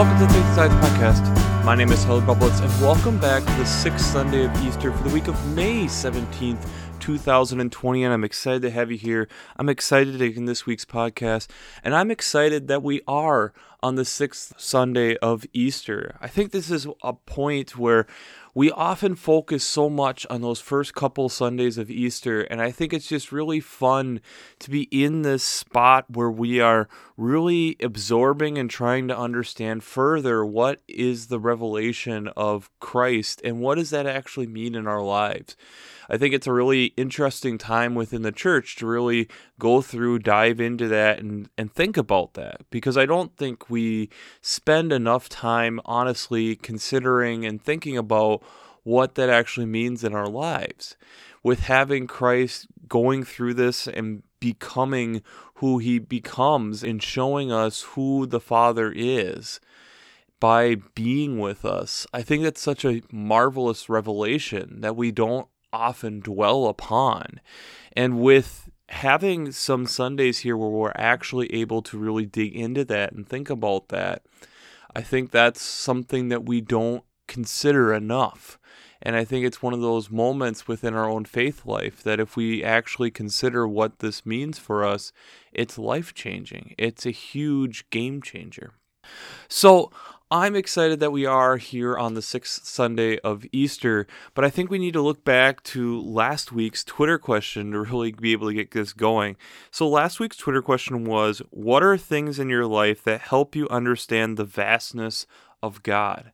welcome to the Faith Sides Podcast. My name is Tyler Bublitz, and welcome back to the sixth Sunday of Easter for the week of May 17th, 2020. And I'm excited to have you here. I'm excited to take in this week's podcast, and I'm excited that we are on the sixth Sunday of Easter. I think this is a point where we often focus so much on those first couple Sundays of Easter, and I think it's just really fun to be in this spot where we are really absorbing and trying to understand further what is the revelation of Christ and what does that actually mean in our lives. I think it's a really interesting time within the church to really go through, dive into that, and, and think about that because I don't think we spend enough time honestly considering and thinking about what that actually means in our lives. With having Christ going through this and becoming who he becomes and showing us who the Father is by being with us. I think that's such a marvelous revelation that we don't often dwell upon. And with having some Sundays here where we're actually able to really dig into that and think about that, I think that's something that we don't consider enough. And I think it's one of those moments within our own faith life that if we actually consider what this means for us, it's life changing. It's a huge game changer. So I'm excited that we are here on the sixth Sunday of Easter, but I think we need to look back to last week's Twitter question to really be able to get this going. So, last week's Twitter question was What are things in your life that help you understand the vastness of God?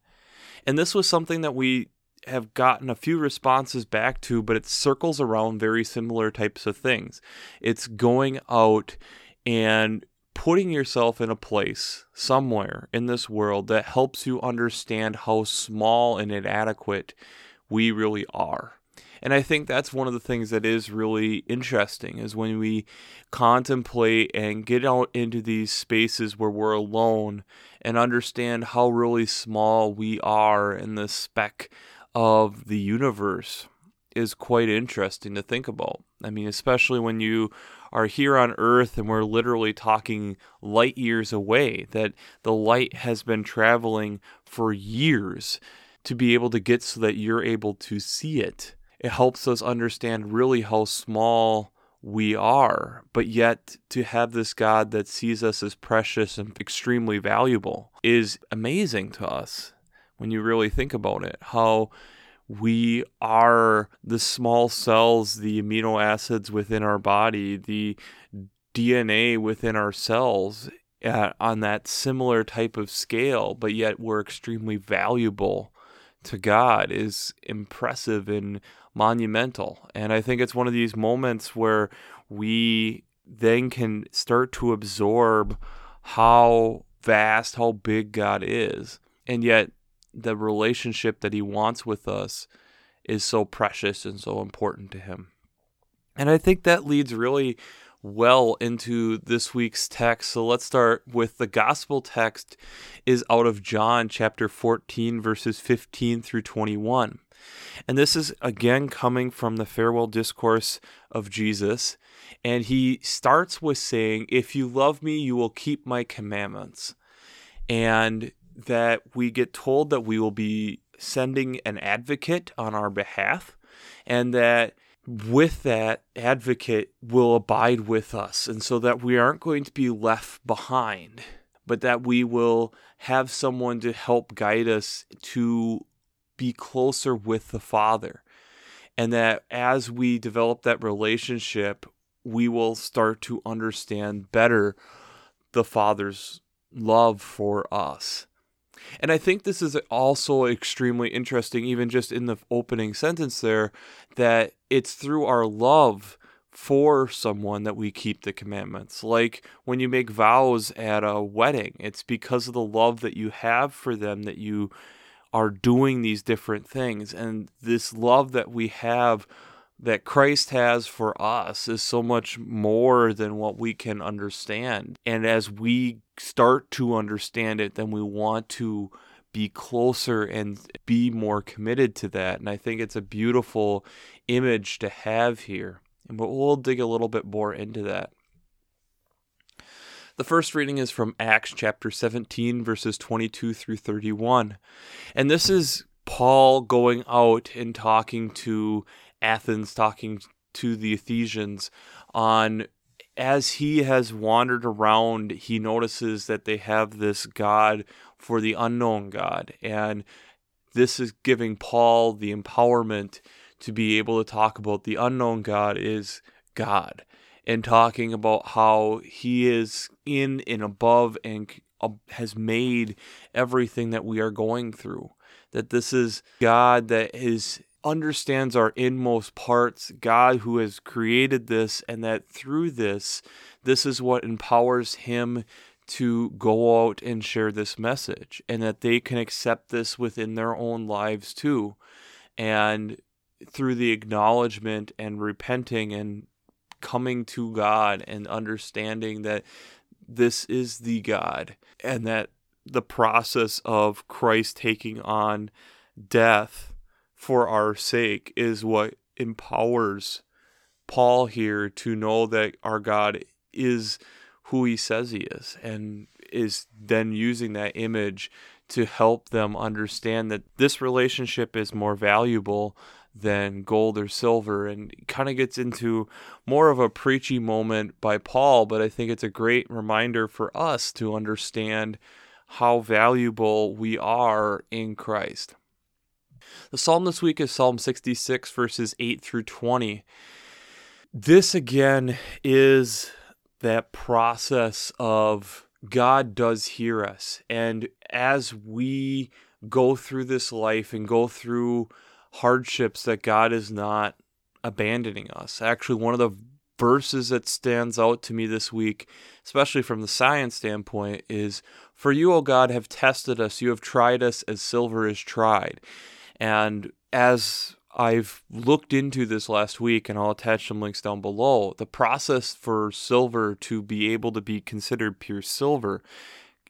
And this was something that we have gotten a few responses back to, but it circles around very similar types of things. It's going out and putting yourself in a place somewhere in this world that helps you understand how small and inadequate we really are. And I think that's one of the things that is really interesting is when we contemplate and get out into these spaces where we're alone and understand how really small we are in the speck of the universe is quite interesting to think about. I mean, especially when you are here on Earth and we're literally talking light years away, that the light has been traveling for years to be able to get so that you're able to see it. It helps us understand really how small we are, but yet to have this God that sees us as precious and extremely valuable is amazing to us when you really think about it. How we are the small cells, the amino acids within our body, the DNA within our cells at, on that similar type of scale, but yet we're extremely valuable to God is impressive and monumental. And I think it's one of these moments where we then can start to absorb how vast, how big God is. And yet the relationship that he wants with us is so precious and so important to him. And I think that leads really well into this week's text. So let's start with the gospel text is out of John chapter 14 verses 15 through 21. And this is again coming from the farewell discourse of Jesus. And he starts with saying, If you love me, you will keep my commandments. And that we get told that we will be sending an advocate on our behalf and that with that advocate will abide with us. And so that we aren't going to be left behind but that we will have someone to help guide us to be closer with the father. And that as we develop that relationship we will start to understand better the father's love for us and I think this is also extremely interesting, even just in the opening sentence there, that it's through our love for someone that we keep the commandments. Like when you make vows at a wedding, it's because of the love that you have for them that you are doing these different things. And this love that we have that Christ has for us is so much more than what we can understand. And as we start to understand it, then we want to be closer and be more committed to that. And I think it's a beautiful image to have here. But we'll dig a little bit more into that. The first reading is from Acts chapter 17, verses 22 through 31. And this is Paul going out and talking to Athens, talking to the Ephesians on as he has wandered around, he notices that they have this God for the unknown God. And this is giving Paul the empowerment to be able to talk about the unknown God is God and talking about how he is in and above and has made everything that we are going through. That this is God that is understands our inmost parts, God who has created this, and that through this, this is what empowers him to go out and share this message, and that they can accept this within their own lives too. And through the acknowledgement and repenting and coming to God and understanding that this is the God and that the process of Christ taking on death for our sake is what empowers Paul here to know that our God is who he says he is and is then using that image to help them understand that this relationship is more valuable than gold or silver and kind of gets into more of a preachy moment by Paul, but I think it's a great reminder for us to understand how valuable we are in Christ. The psalm this week is Psalm 66, verses 8 through 20. This again is that process of God does hear us. And as we go through this life and go through hardships that God is not abandoning us. Actually, one of the verses that stands out to me this week, especially from the science standpoint, is For you, O God, have tested us. You have tried us as silver is tried. And as I've looked into this last week, and I'll attach some links down below, the process for silver to be able to be considered pure silver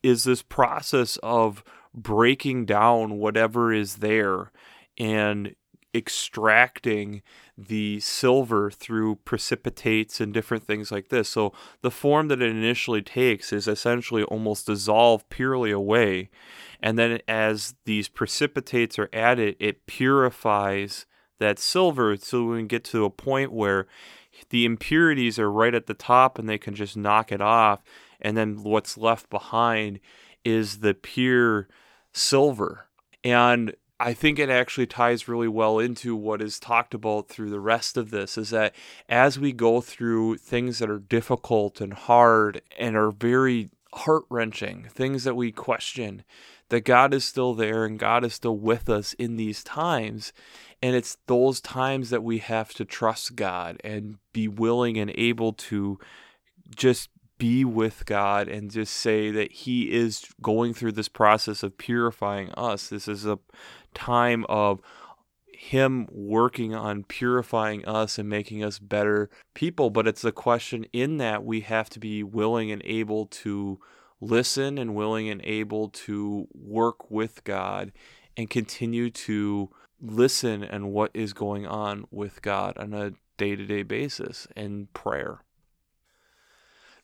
is this process of breaking down whatever is there and extracting the silver through precipitates and different things like this. So the form that it initially takes is essentially almost dissolved purely away. And then as these precipitates are added, it purifies that silver so we can get to a point where the impurities are right at the top and they can just knock it off. And then what's left behind is the pure silver. And I think it actually ties really well into what is talked about through the rest of this is that as we go through things that are difficult and hard and are very heart wrenching, things that we question, that God is still there and God is still with us in these times. And it's those times that we have to trust God and be willing and able to just be with God and just say that He is going through this process of purifying us. This is a time of him working on purifying us and making us better people. But it's a question in that we have to be willing and able to listen and willing and able to work with God and continue to listen and what is going on with God on a day to day basis in prayer.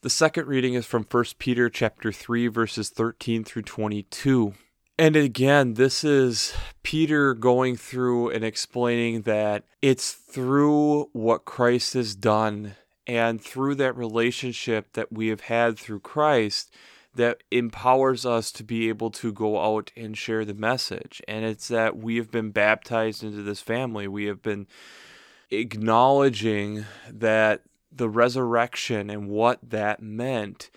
The second reading is from 1 Peter chapter 3 verses 13 through 22. And again, this is Peter going through and explaining that it's through what Christ has done and through that relationship that we have had through Christ that empowers us to be able to go out and share the message. And it's that we have been baptized into this family. We have been acknowledging that the resurrection and what that meant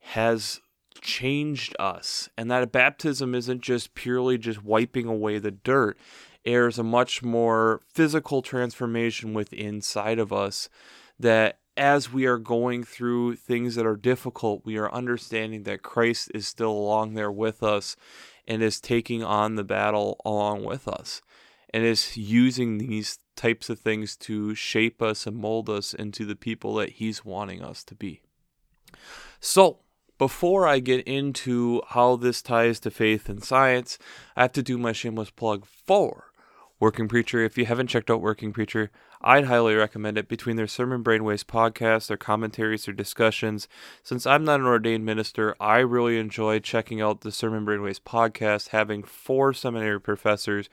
has changed us and that a baptism isn't just purely just wiping away the dirt there's a much more physical transformation within inside of us that as we are going through things that are difficult we are understanding that Christ is still along there with us and is taking on the battle along with us and is using these types of things to shape us and mold us into the people that he's wanting us to be so before I get into how this ties to faith and science, I have to do my shameless plug for Working Preacher. If you haven't checked out Working Preacher, I'd highly recommend it between their Sermon Brainwaves podcast, their commentaries, their discussions. Since I'm not an ordained minister, I really enjoy checking out the Sermon Brainwaves podcast, having four seminary professors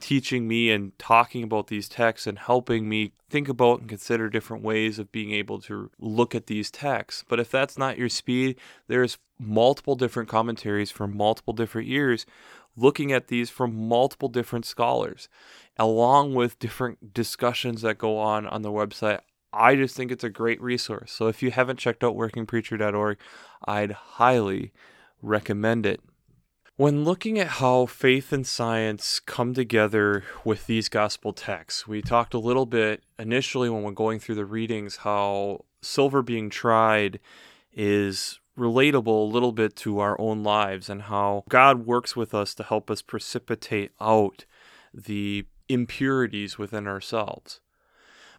teaching me and talking about these texts and helping me think about and consider different ways of being able to look at these texts. But if that's not your speed, there's multiple different commentaries from multiple different years looking at these from multiple different scholars along with different discussions that go on on the website. I just think it's a great resource. So if you haven't checked out workingpreacher.org, I'd highly recommend it. When looking at how faith and science come together with these gospel texts, we talked a little bit initially when we're going through the readings how silver being tried is relatable a little bit to our own lives and how God works with us to help us precipitate out the impurities within ourselves.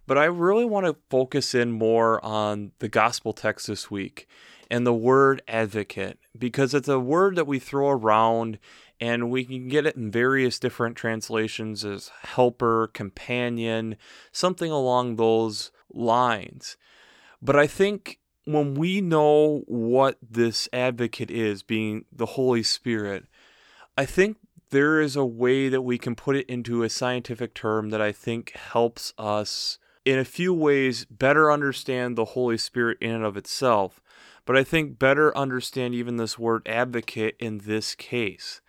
But I really want to focus in more on the gospel text this week and the word advocate because it's a word that we throw around and we can get it in various different translations as helper, companion, something along those lines. But I think when we know what this advocate is, being the Holy Spirit, I think there is a way that we can put it into a scientific term that I think helps us in a few ways better understand the Holy Spirit in and of itself but I think better understand even this word advocate in this case.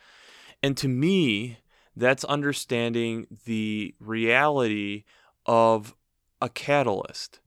And to me, that's understanding the reality of a catalyst.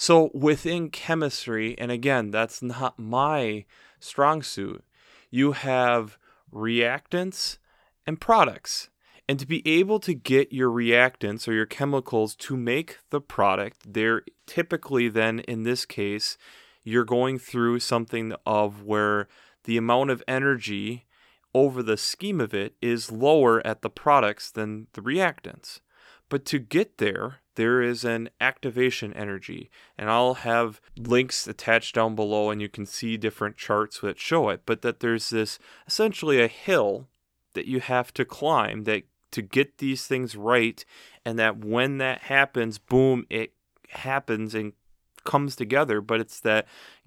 So within chemistry, and again, that's not my strong suit, you have reactants and products. And to be able to get your reactants or your chemicals to make the product, they're typically then, in this case, you're going through something of where the amount of energy over the scheme of it is lower at the products than the reactants. But to get there, there is an activation energy. And I'll have links attached down below, and you can see different charts that show it. But that there's this essentially a hill that you have to climb that to get these things right. And that when that happens, boom, it happens and comes together, but it's that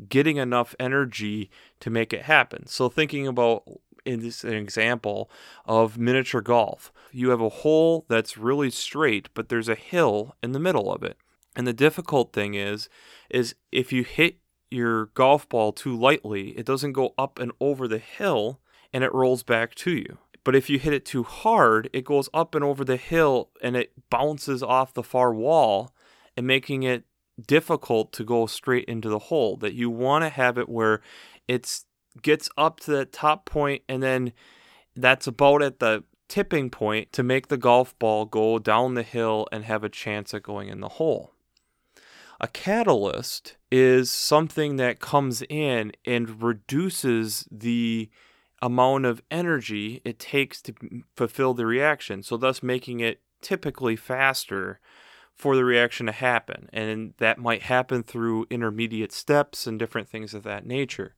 getting enough energy to make it happen. So thinking about this an example of miniature golf. You have a hole that's really straight, but there's a hill in the middle of it. And the difficult thing is is if you hit your golf ball too lightly, it doesn't go up and over the hill and it rolls back to you. But if you hit it too hard, it goes up and over the hill and it bounces off the far wall and making it difficult to go straight into the hole. That you want to have it where it's gets up to the top point and then that's about at the tipping point to make the golf ball go down the hill and have a chance at going in the hole. A catalyst is something that comes in and reduces the amount of energy it takes to fulfill the reaction, so thus making it typically faster for the reaction to happen. And that might happen through intermediate steps and different things of that nature.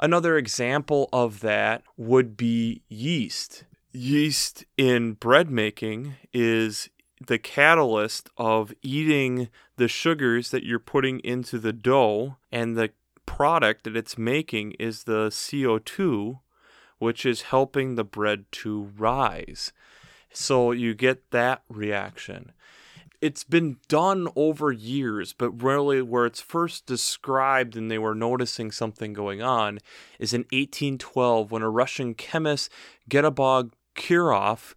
Another example of that would be yeast. Yeast in bread making is the catalyst of eating the sugars that you're putting into the dough, and the product that it's making is the CO2, which is helping the bread to rise. So you get that reaction it's been done over years, but really where it's first described and they were noticing something going on is in 1812 when a Russian chemist, Gottlieb Kirchhoff,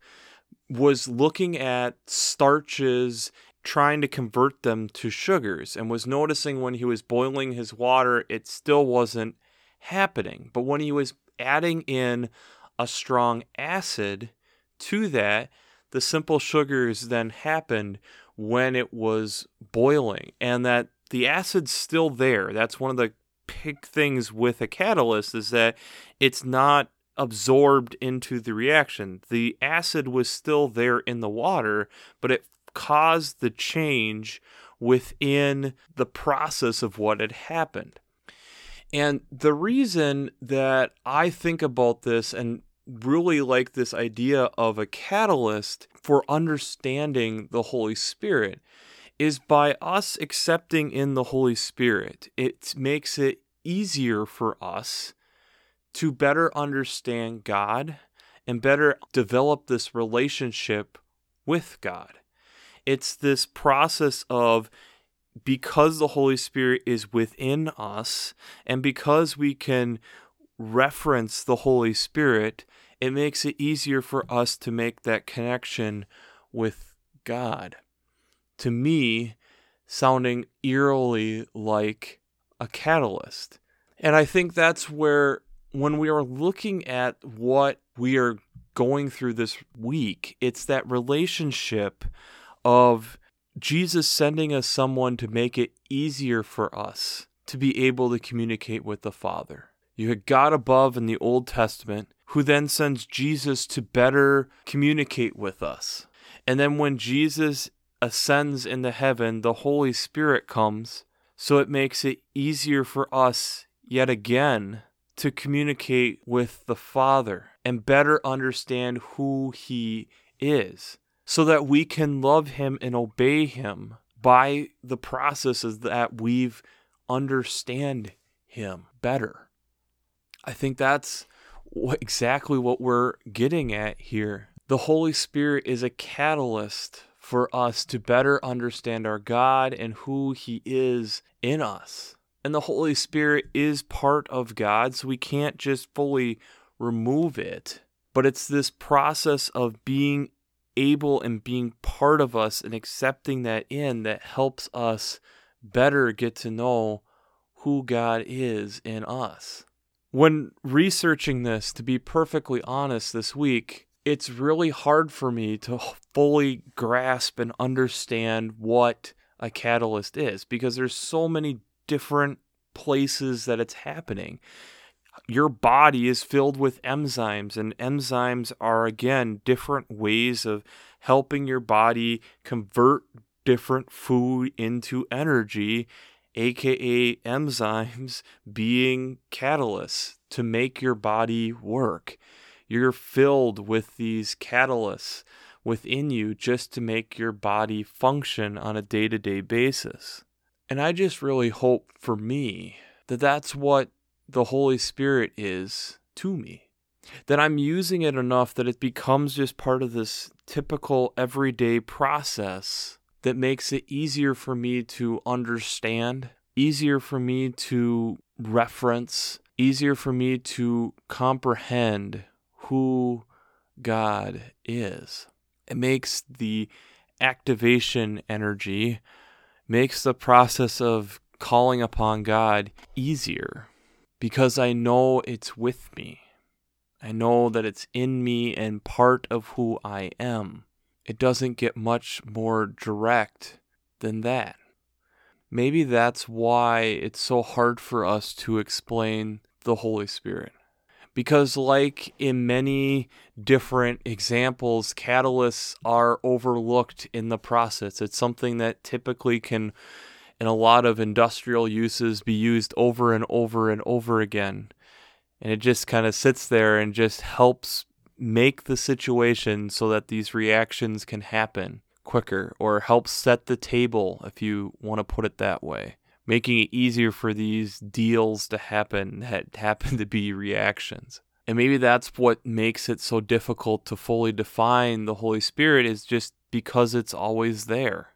was looking at starches trying to convert them to sugars and was noticing when he was boiling his water it still wasn't happening. But when he was adding in a strong acid to that the simple sugars then happened when it was boiling and that the acid's still there. That's one of the big things with a catalyst is that it's not absorbed into the reaction. The acid was still there in the water, but it caused the change within the process of what had happened. And the reason that I think about this and really like this idea of a catalyst for understanding the Holy Spirit is by us accepting in the Holy Spirit. It makes it easier for us to better understand God and better develop this relationship with God. It's this process of because the Holy Spirit is within us and because we can reference the Holy Spirit, it makes it easier for us to make that connection with God. To me, sounding eerily like a catalyst. And I think that's where, when we are looking at what we are going through this week, it's that relationship of Jesus sending us someone to make it easier for us to be able to communicate with the Father. You had God above in the Old Testament, who then sends Jesus to better communicate with us. And then when Jesus ascends into heaven, the Holy Spirit comes, so it makes it easier for us yet again to communicate with the Father and better understand who He is, so that we can love Him and obey Him by the processes that we've understand Him better. I think that's exactly what we're getting at here. The Holy Spirit is a catalyst for us to better understand our God and who He is in us. And the Holy Spirit is part of God, so we can't just fully remove it. But it's this process of being able and being part of us and accepting that in that helps us better get to know who God is in us. When researching this, to be perfectly honest, this week, it's really hard for me to fully grasp and understand what a catalyst is because there's so many different places that it's happening. Your body is filled with enzymes, and enzymes are again different ways of helping your body convert different food into energy aka enzymes, being catalysts to make your body work. You're filled with these catalysts within you just to make your body function on a day to day basis. And I just really hope for me that that's what the Holy Spirit is to me. That I'm using it enough that it becomes just part of this typical everyday process that makes it easier for me to understand, easier for me to reference, easier for me to comprehend who God is. It makes the activation energy, makes the process of calling upon God easier because I know it's with me. I know that it's in me and part of who I am. It doesn't get much more direct than that. Maybe that's why it's so hard for us to explain the Holy Spirit. Because, like in many different examples, catalysts are overlooked in the process. It's something that typically can, in a lot of industrial uses, be used over and over and over again. And it just kind of sits there and just helps make the situation so that these reactions can happen quicker or help set the table if you want to put it that way. Making it easier for these deals to happen that happen to be reactions. And maybe that's what makes it so difficult to fully define the holy spirit is just because it's always there.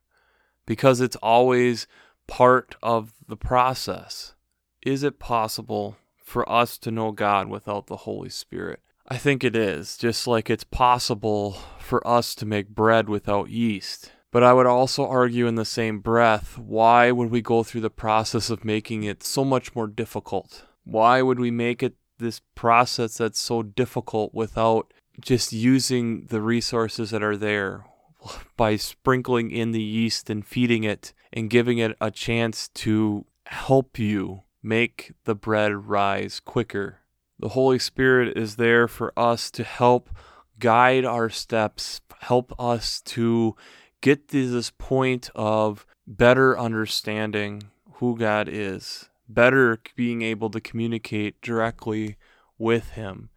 Because it's always part of the process. Is it possible for us to know god without the holy spirit I think it is, just like it's possible for us to make bread without yeast. But I would also argue in the same breath why would we go through the process of making it so much more difficult? Why would we make it this process that's so difficult without just using the resources that are there by sprinkling in the yeast and feeding it and giving it a chance to help you make the bread rise quicker the Holy Spirit is there for us to help guide our steps, help us to get to this point of better understanding who God is, better being able to communicate directly with Him,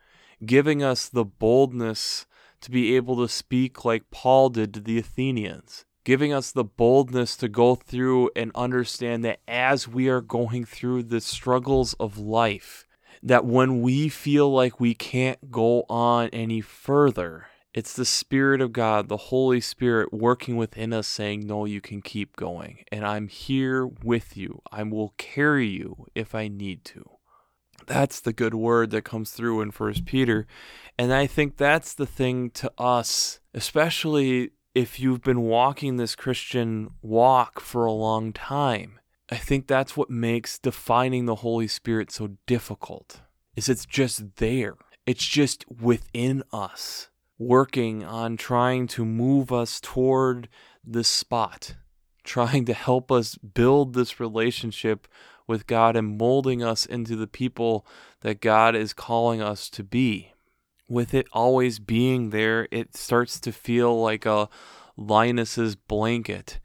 giving us the boldness to be able to speak like Paul did to the Athenians, giving us the boldness to go through and understand that as we are going through the struggles of life, that when we feel like we can't go on any further, it's the Spirit of God, the Holy Spirit working within us saying, No, you can keep going. And I'm here with you. I will carry you if I need to. That's the good word that comes through in First Peter. And I think that's the thing to us, especially if you've been walking this Christian walk for a long time. I think that's what makes defining the Holy Spirit so difficult. Is it's just there. It's just within us working on trying to move us toward this spot, trying to help us build this relationship with God and molding us into the people that God is calling us to be. With it always being there, it starts to feel like a Linus's blanket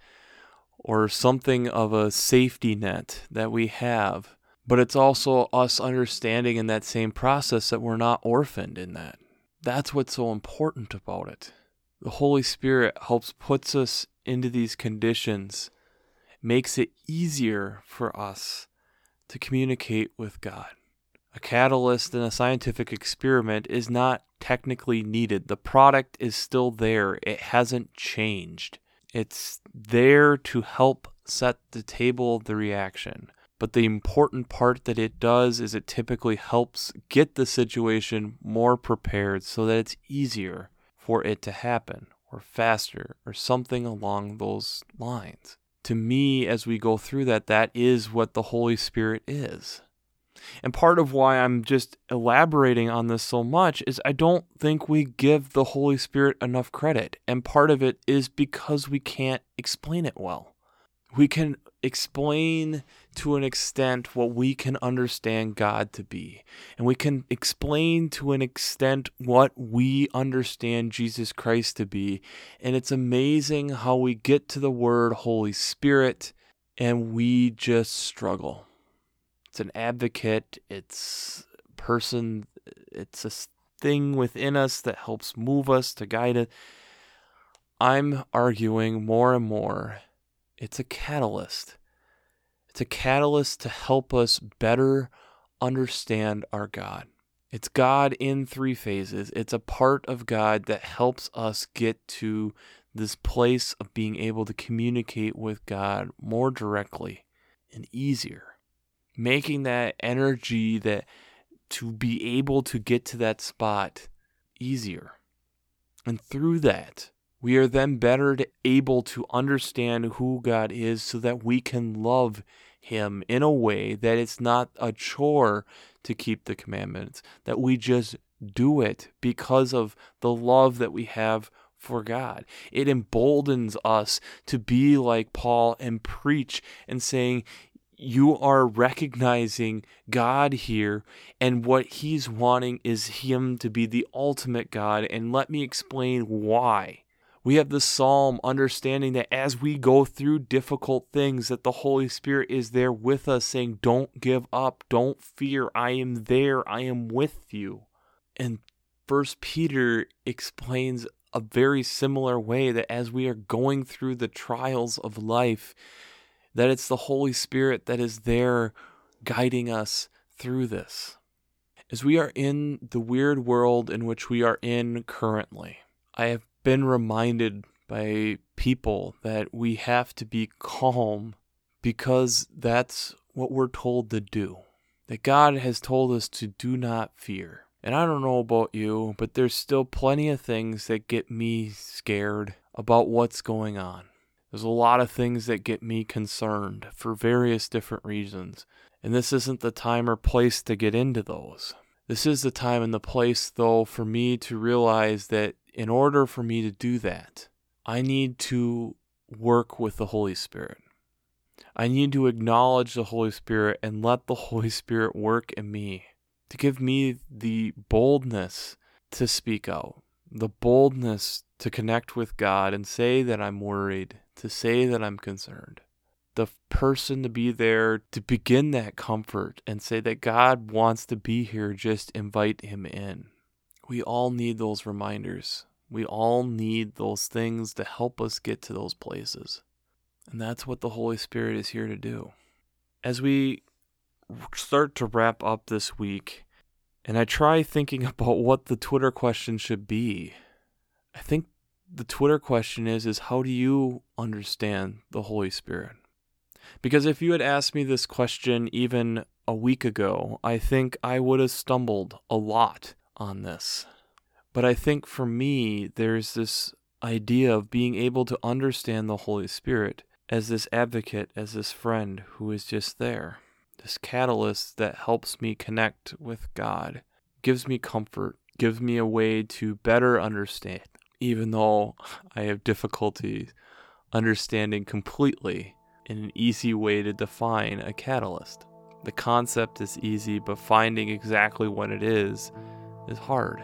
or something of a safety net that we have. But it's also us understanding in that same process that we're not orphaned in that. That's what's so important about it. The Holy Spirit helps puts us into these conditions, makes it easier for us to communicate with God. A catalyst in a scientific experiment is not technically needed. The product is still there. It hasn't changed. It's there to help set the table of the reaction. But the important part that it does is it typically helps get the situation more prepared so that it's easier for it to happen or faster or something along those lines. To me, as we go through that, that is what the Holy Spirit is. And part of why I'm just elaborating on this so much is I don't think we give the Holy Spirit enough credit. And part of it is because we can't explain it well. We can explain to an extent what we can understand God to be. And we can explain to an extent what we understand Jesus Christ to be. And it's amazing how we get to the word Holy Spirit and we just struggle. It's an advocate, it's person, it's a thing within us that helps move us to guide it. I'm arguing more and more it's a catalyst. It's a catalyst to help us better understand our God. It's God in three phases. It's a part of God that helps us get to this place of being able to communicate with God more directly and easier. Making that energy that to be able to get to that spot easier. And through that, we are then better able to understand who God is so that we can love him in a way that it's not a chore to keep the commandments, that we just do it because of the love that we have for God. It emboldens us to be like Paul and preach and saying, you are recognizing God here, and what He's wanting is Him to be the ultimate God. And let me explain why. We have the psalm understanding that as we go through difficult things that the Holy Spirit is there with us saying don't give up, don't fear, I am there, I am with you. And First Peter explains a very similar way that as we are going through the trials of life that it's the Holy Spirit that is there guiding us through this. As we are in the weird world in which we are in currently, I have been reminded by people that we have to be calm because that's what we're told to do. That God has told us to do not fear. And I don't know about you, but there's still plenty of things that get me scared about what's going on. There's a lot of things that get me concerned for various different reasons. And this isn't the time or place to get into those. This is the time and the place, though, for me to realize that in order for me to do that, I need to work with the Holy Spirit. I need to acknowledge the Holy Spirit and let the Holy Spirit work in me to give me the boldness to speak out, the boldness to connect with God and say that I'm worried, to say that I'm concerned. The person to be there to begin that comfort and say that God wants to be here, just invite him in. we all need those reminders. We all need those things to help us get to those places. And that's what the Holy Spirit is here to do. As we start to wrap up this week, and I try thinking about what the Twitter question should be, I think the Twitter question is is how do you understand the Holy Spirit? Because if you had asked me this question even a week ago, I think I would have stumbled a lot on this. But I think for me, there's this idea of being able to understand the Holy Spirit as this advocate, as this friend who is just there, this catalyst that helps me connect with God, gives me comfort, gives me a way to better understand, even though I have difficulty understanding completely in an easy way to define a catalyst. The concept is easy, but finding exactly what it is is hard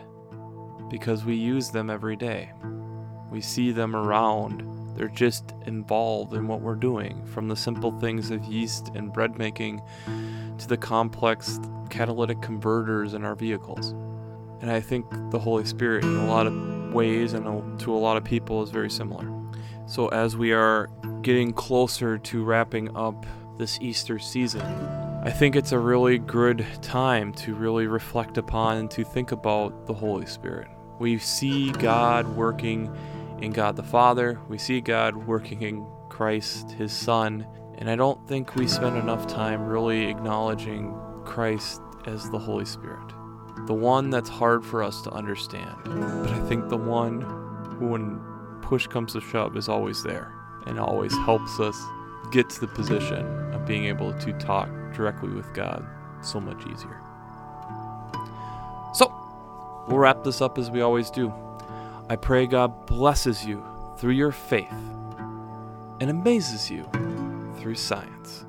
because we use them every day. We see them around. They're just involved in what we're doing, from the simple things of yeast and bread making to the complex catalytic converters in our vehicles. And I think the Holy Spirit, in a lot of ways and to a lot of people, is very similar. So, as we are getting closer to wrapping up this Easter season, I think it's a really good time to really reflect upon and to think about the Holy Spirit. We see God working in God the Father, we see God working in Christ, His Son, and I don't think we spend enough time really acknowledging Christ as the Holy Spirit. The one that's hard for us to understand, but I think the one who, when push comes to shove, is always there and always helps us get to the position of being able to talk directly with God so much easier. So, we'll wrap this up as we always do. I pray God blesses you through your faith and amazes you through science.